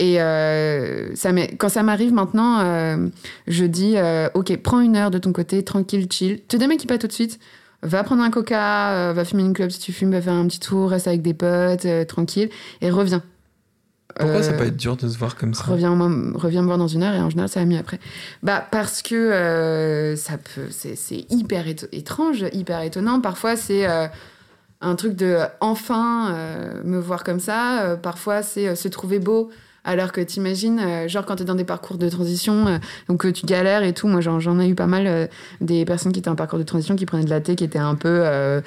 Et euh, ça quand ça m'arrive maintenant, euh, je dis euh, Ok, prends une heure de ton côté, tranquille, chill. Te démaquille pas tout de suite. Va prendre un coca, euh, va fumer une clope si tu fumes, va faire un petit tour, reste avec des potes, tranquille, et reviens. Pourquoi ça peut être dur de se voir comme ça? Reviens, moi- reviens me voir dans une heure et en général ça va mieux après. Bah parce que ça peut, c'est, hyper étrange, hyper étonnant. Parfois c'est un truc de enfin euh, me voir comme ça. Euh, parfois c'est euh, se trouver beau. Alors que t'imagines, euh, genre quand t'es dans des parcours de transition, euh, donc que tu galères et tout. Moi j'en, ai eu pas mal euh, des personnes qui étaient en parcours de transition qui prenaient de la thé, qui étaient un peu euh,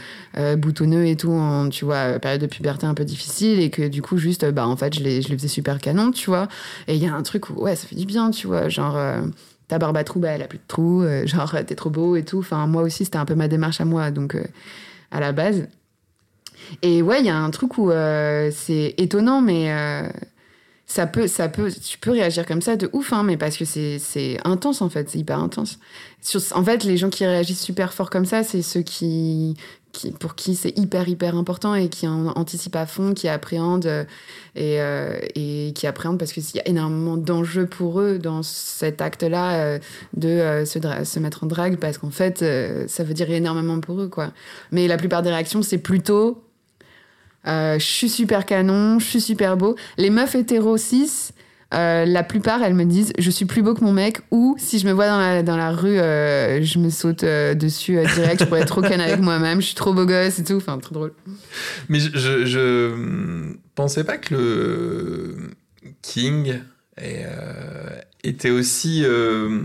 boutonneux et tout, en, tu vois, période de puberté un peu difficile et que du coup juste, bah en fait je les, je les faisais super canon, tu vois. Et il y a un truc où, ouais, ça fait du bien, tu vois. Genre, ta barbe à trous, bah, elle a plus de trous. euh, genre, t'es trop beau et tout. Enfin, moi aussi, c'était un peu ma démarche à moi, donc, à la base. Et ouais, il y a un truc où c'est étonnant, mais ça peut, ça peut, tu peux réagir comme ça de ouf, hein, mais parce que c'est intense, en fait. C'est hyper intense. Sur, en fait, les gens qui réagissent super fort comme ça, c'est ceux qui, qui, pour qui c'est hyper, hyper important et qui en anticipent à fond, qui appréhendent. euh, et, euh, et qui appréhendent parce qu'il y a énormément d'enjeux pour eux dans cet acte-là euh, de euh, se, se mettre en drague parce qu'en fait, euh, ça veut dire énormément pour eux, quoi. Mais la plupart des réactions, c'est plutôt je suis super canon, je suis super beau. Les meufs hétéros cis, euh, la plupart, elles me disent je suis plus beau que mon mec ou si je me vois dans la, dans la rue, euh, je me saute euh, dessus euh, direct, je pourrais être trop can avec moi-même, je suis trop beau gosse et tout, enfin, trop drôle. Mais je, je, hum, pensais pas que le King euh, était aussi, euh,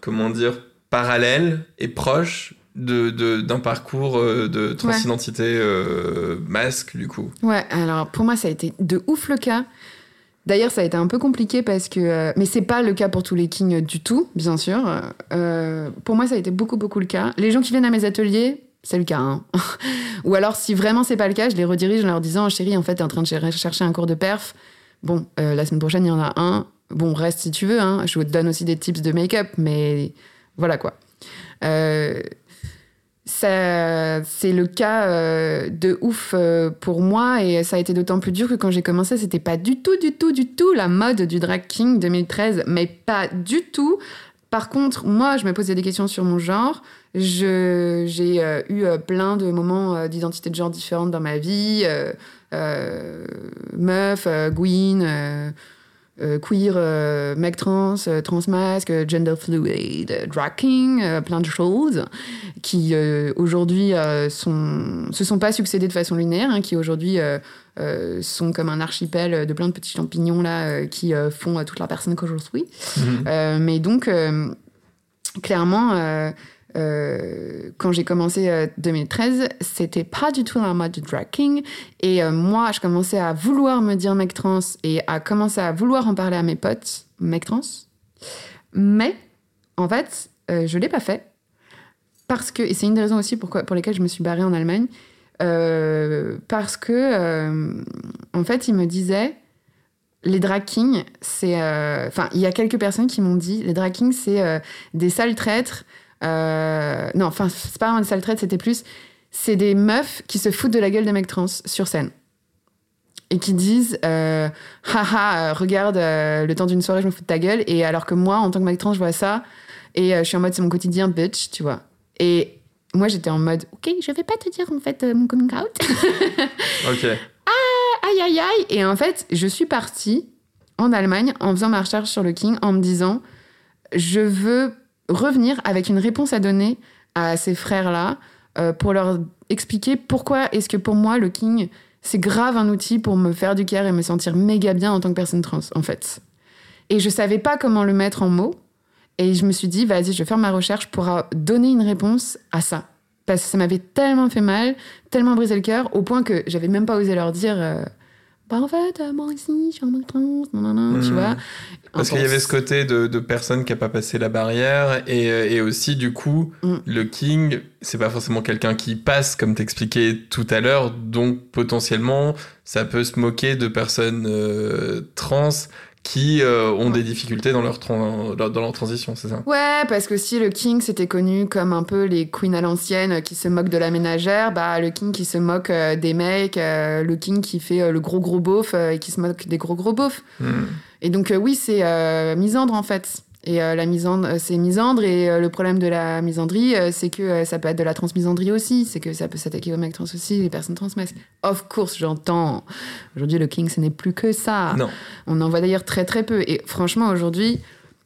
comment dire, parallèle et proche de, de- d'un parcours euh, de transidentité euh, masque, du coup. Ouais, alors pour moi, ça a été de ouf le cas. D'ailleurs, ça a été un peu compliqué parce que. euh, mais c'est pas le cas pour tous les kings du tout, bien sûr. Euh, pour moi, ça a été beaucoup, beaucoup le cas. Les gens qui viennent à mes ateliers, c'est le cas. hein. Ou alors, si vraiment c'est pas le cas, je les redirige en leur disant Chérie, en fait, t'es en train de cher- chercher un cours de perf. Bon, euh, la semaine prochaine, il y en a un. Bon, reste si tu veux. Hein. Je te donne aussi des tips de make-up, mais voilà quoi. C'est le cas euh, de ouf euh, pour moi et ça a été d'autant plus dur que quand j'ai commencé, c'était pas du tout, du tout, du tout la mode du drag king 2013, mais pas du tout. Par contre, moi, je me posais des questions sur mon genre. J'ai euh, eu plein de moments d'identité de genre différentes dans ma vie. meuf, Gwyn, euh, queer, euh, mec trans, euh, transmasque, gender fluid, euh, drag king, euh, plein de choses qui aujourd'hui sont, se sont pas succédés de façon linéaire, hein, qui aujourd'hui sont comme un archipel de plein de petits champignons là qui font toute la personne que je suis. Mhm. Euh, mais donc, clairement, euh, euh, quand j'ai commencé euh, 2013, c'était pas du tout en mode du drag king. Et euh, moi, je commençais à vouloir me dire mec trans et à commencer à vouloir en parler à mes potes, mec trans. Mais, en fait, euh, je l'ai pas fait. Parce que, et c'est une des raisons aussi pour lesquelles je me suis barrée en Allemagne, euh, parce que, euh, en fait, ils me disaient, les drag kings, c'est. euh, Enfin, il y a quelques personnes qui m'ont dit, les drag kings, c'est euh, des sales traîtres. Euh, non, enfin, c'est pas vraiment des sales traîtres, c'était plus. C'est des meufs qui se foutent de la gueule des mecs trans sur scène. Et qui disent, euh, haha, euh, regarde, euh, le temps d'une soirée, je me fous de ta gueule. Et alors que moi, en tant que mec trans, je vois ça. Et je suis en mode, c'est mon quotidien, bitch, tu vois. Et moi, j'étais en mode, ok, je vais pas te dire en fait mon coming out. Ok. aïe aïe aïe. Et en fait, je suis partie en Allemagne en faisant ma recherche sur le King en me disant je veux revenir avec une réponse à donner à ces frères-là euh, pour leur expliquer pourquoi est-ce que pour moi le King c'est grave un outil pour me faire du care et me sentir méga bien en tant que personne trans en fait. Et je savais pas comment le mettre en mots et je me suis dit vas-y, je vais faire ma recherche pour euh, donner une réponse à ça. Parce que ça m'avait tellement fait mal, tellement brisé le cœur, au point que j'avais même pas osé leur dire euh, Bah en fait, moi aussi, je suis un mec trans, nanana, tu Mhm. vois. Parce qu'il y avait ce côté de, de personne qui a pas passé la barrière et, euh, et aussi du coup Mm. le king c'est pas forcément quelqu'un qui passe comme t'expliquais tout à l'heure donc potentiellement ça peut se moquer de personnes euh, trans qui euh, ont des difficultés dans leur, dans leur transition c'est ça? Ouais, parce que si le King c'était connu comme un peu les queens à l'ancienne euh, qui se moquent de la ménagère, bah le King qui se moque euh, des mecs, euh, le King qui fait le gros gros beauf et qui se moque des gros gros beaufs. Hmm. Et donc oui, c'est misandre en fait. Et euh, la misandre, euh, c'est misandre. Et euh, le problème de la misandrie, euh, c'est que ça peut être de la transmisandrie aussi. C'est que ça peut s'attaquer aux mecs trans aussi, les personnes transmasques. Of course, j'entends. Aujourd'hui, le King, ce n'est plus que ça. non On en voit d'ailleurs très très peu. Et franchement, aujourd'hui,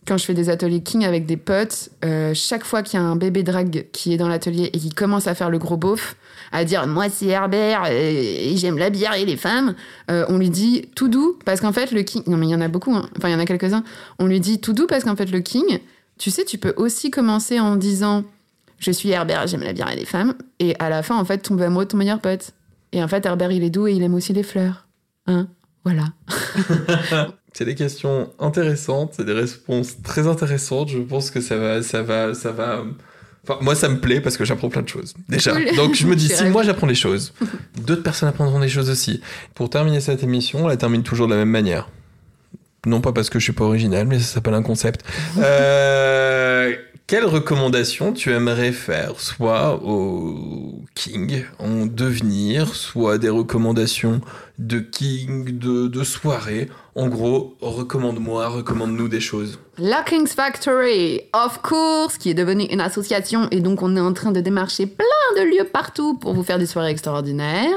quand je fais des ateliers King avec des potes, euh, chaque fois qu'il y a un bébé drag qui est dans l'atelier et qui commence à faire le gros beauf, à dire moi c'est Herbert euh, et j'aime la bière et les femmes, euh, on lui dit tout doux parce qu'en fait le King, non mais il y en a beaucoup, hein. enfin il y en a quelques-uns, on lui dit tout doux parce qu'en fait le King, tu sais, tu peux aussi commencer en disant je suis Herbert, j'aime la bière et les femmes, et à la fin en fait tomber amoureux de ton meilleur pote. Et en fait Herbert il est doux et il aime aussi les fleurs. Hein? Voilà. c'est des questions intéressantes c'est des réponses très intéressantes je pense que ça va ça va ça va Enfin, moi, ça me plaît parce que j'apprends plein de choses. Déjà. Cool. Donc, je me dis, si moi j'apprends des choses, d'autres personnes apprendront des choses aussi. Pour terminer cette émission, on la termine toujours de la même manière. Non pas parce que je suis pas original, mais ça s'appelle un concept. Euh, quelle recommandation tu aimerais faire, soit au King en devenir, soit des recommandations de King, de, de soirée? En gros, recommande-moi, recommande-nous des choses. La King's Factory, of course, qui est devenue une association et donc on est en train de démarcher plein de lieux partout pour vous faire des soirées extraordinaires.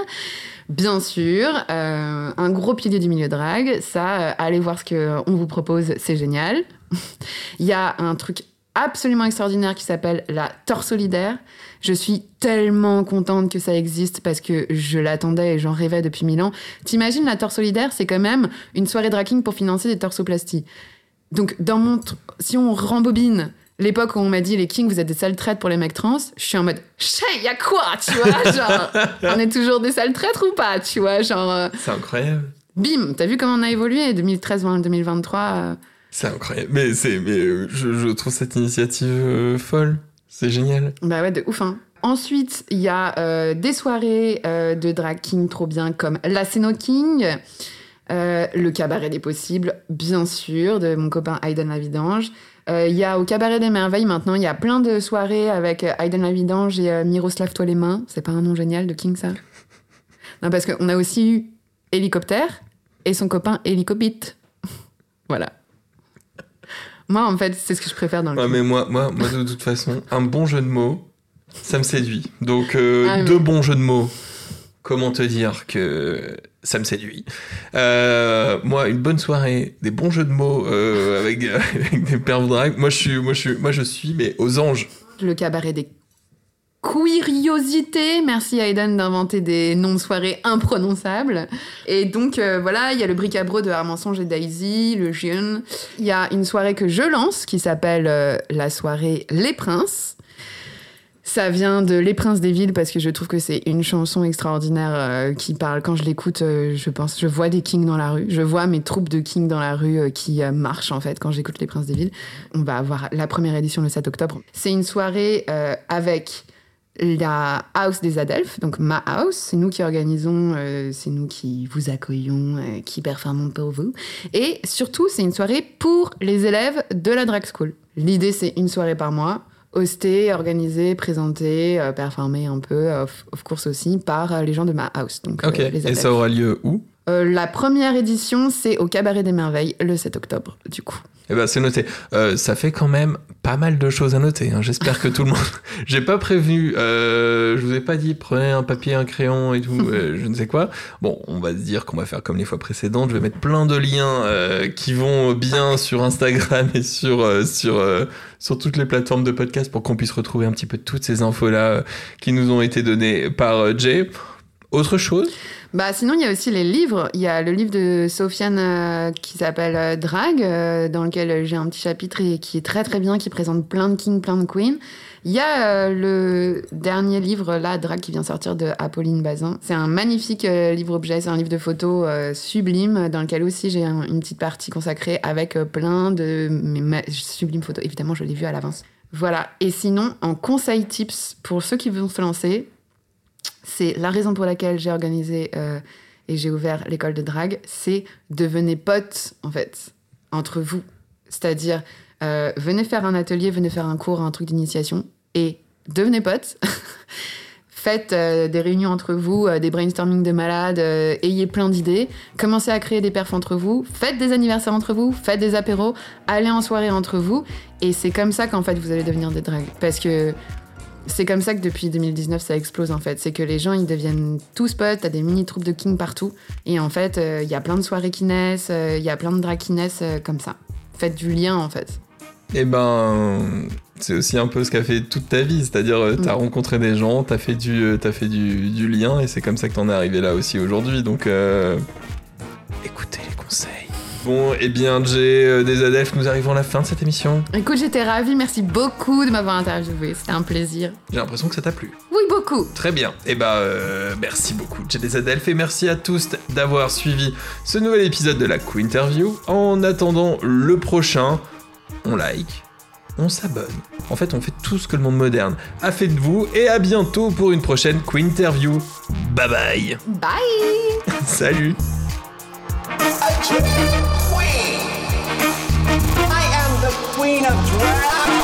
Bien sûr, euh, un gros pilier du milieu drag, ça, euh, allez voir ce qu'on vous propose, c'est génial. Il y a un truc absolument extraordinaire qui s'appelle la Torsolidaire. Je suis tellement contente que ça existe parce que je l'attendais et j'en rêvais depuis mille ans. T'imagines, la Torsolidaire, c'est quand même une soirée dragging pour financer des torsoplasties. Donc, dans mon si on rembobine l'époque où on m'a dit les kings, vous êtes des sales traîtres pour les mecs trans, je suis en mode, il y a quoi, tu vois Genre, on est toujours des sales traîtres ou pas, tu vois Genre, euh, C'est incroyable. bim, t'as vu comment on a évolué 2013, 2023 euh, C'est incroyable. Mais, c'est, mais euh, je, trouve cette initiative euh, folle. C'est génial. Bah ouais, de ouf, hein. Ensuite, il y a euh, des soirées de drag king trop bien comme la Ceno King, le Cabaret des Possibles, bien sûr, de mon copain Aiden Lavidange. Il y a au Cabaret des Merveilles maintenant, il y a plein de soirées avec Aiden Lavidange et Miroslav Toi les mains. C'est pas un nom génial de King ça? Non, parce qu'on a aussi eu Hélicoptère et son copain Hélicobit. voilà. Moi, en fait, c'est ce que je préfère dans le Ouais, King. mais moi, moi, moi, de toute façon, un bon jeu de mots, ça me séduit. Donc, euh, Ah, mais- deux bons jeux de mots, comment te dire que ça me séduit? Euh, moi, une bonne soirée, des bons jeux de mots euh, avec, avec des pervers drag. Moi, je suis, moi, je suis, moi, je suis, mais aux anges. Le cabaret des Queeriosité. Merci à Eden d'inventer des noms de soirées imprononçables. Et donc euh, voilà, il y a le bric-à-brac de Armensonge et Daisy, le jeune. Il y a une soirée que je lance qui s'appelle euh, la soirée Les Princes. Ça vient de Les Princes des Villes parce que je trouve que c'est une chanson extraordinaire euh, qui parle. Quand je l'écoute, je pense, je vois des kings dans la rue. Je vois mes troupes de kings dans la rue qui marchent en fait quand j'écoute Les Princes des Villes. On va avoir la première édition le 7 octobre. C'est une soirée avec la house des Adelphes, donc ma house. C'est nous qui organisons, euh, c'est nous qui vous accueillons, euh, qui performons pour vous. Et surtout, c'est une soirée pour les élèves de la drag school. L'idée, c'est une soirée par mois hosté, organisé, présenté, euh, performé un peu, of, of course aussi, par les gens de ma house. Donc, Ok. les Et ça aura lieu où? Euh, la première édition, c'est au Cabaret des Merveilles, le 7 octobre, du coup. Eh ben, c'est noté. Euh, ça fait quand même pas mal de choses à noter. hein. J'espère que tout le monde. J'ai pas prévenu. Euh, je vous ai pas dit prenez un papier, un crayon et tout. euh, je ne sais quoi. Bon, on va se dire qu'on va faire comme les fois précédentes. Je vais mettre plein de liens euh, qui vont bien sur Instagram et sur euh, sur euh, sur toutes les plateformes de podcast pour qu'on puisse retrouver un petit peu toutes ces infos là qui nous ont été données par Jay. Autre chose Bah, sinon, il y a aussi les livres. Il y a le livre de Sofiane euh, qui s'appelle euh, Drag, euh, dans lequel j'ai un petit chapitre et qui est très très bien, qui présente plein de kings, plein de queens. Il y a le dernier livre, là, Drag, qui vient sortir de Apolline Bazin. C'est un magnifique livre-objet, c'est un livre de photos sublime, dans lequel aussi j'ai un- une petite partie consacrée avec plein de mes sublimes photos. Évidemment, je l'ai vu à l'avance. Voilà. Et sinon, en conseil tips pour ceux qui vont se lancer, c'est la raison pour laquelle j'ai organisé euh, et j'ai ouvert l'école de drague, c'est devenez potes, en fait, entre vous. C'est-à-dire, euh, venez faire un atelier, venez faire un cours, un truc d'initiation, et devenez potes. Faites euh, des réunions entre vous, des brainstorming de malades, ayez plein d'idées, commencez à créer des perfs entre vous, faites des anniversaires entre vous, faites des apéros, allez en soirée entre vous, et c'est comme ça qu'en fait vous allez devenir des dragues. Parce que c'est comme ça que depuis 2019 ça explose en fait. C'est que les gens ils deviennent tous potes, t'as des mini troupes de king partout. Et en fait, euh, il y a plein de soirées qui naissent, euh, il y a plein de drags qui naissent euh, comme ça. Faites du lien en fait. Eh ben, c'est aussi un peu ce qu'a fait toute ta vie, c'est-à-dire euh, t'as Mm. rencontré des gens, t'as fait du, euh, t'as fait du, du lien, et c'est comme ça que t'en es arrivé là aussi aujourd'hui. Donc, euh, écoutez les conseils. Bon, eh bien, Jay euh, des Adelphes, nous arrivons à la fin de cette émission. Écoute, j'étais ravie, merci beaucoup de m'avoir interviewé, c'était un plaisir. J'ai l'impression que ça t'a plu. Oui, beaucoup. Très bien. Eh ben, euh, merci beaucoup, Jay des Adelphes, et merci à tous d'avoir suivi ce nouvel épisode de la Quinterview. En attendant le prochain, on like, on s'abonne. En fait, on fait tout ce que le monde moderne a fait de vous, et à bientôt pour une prochaine Quinterview. Bye bye. Bye Salut. A queen. I am the queen of drag.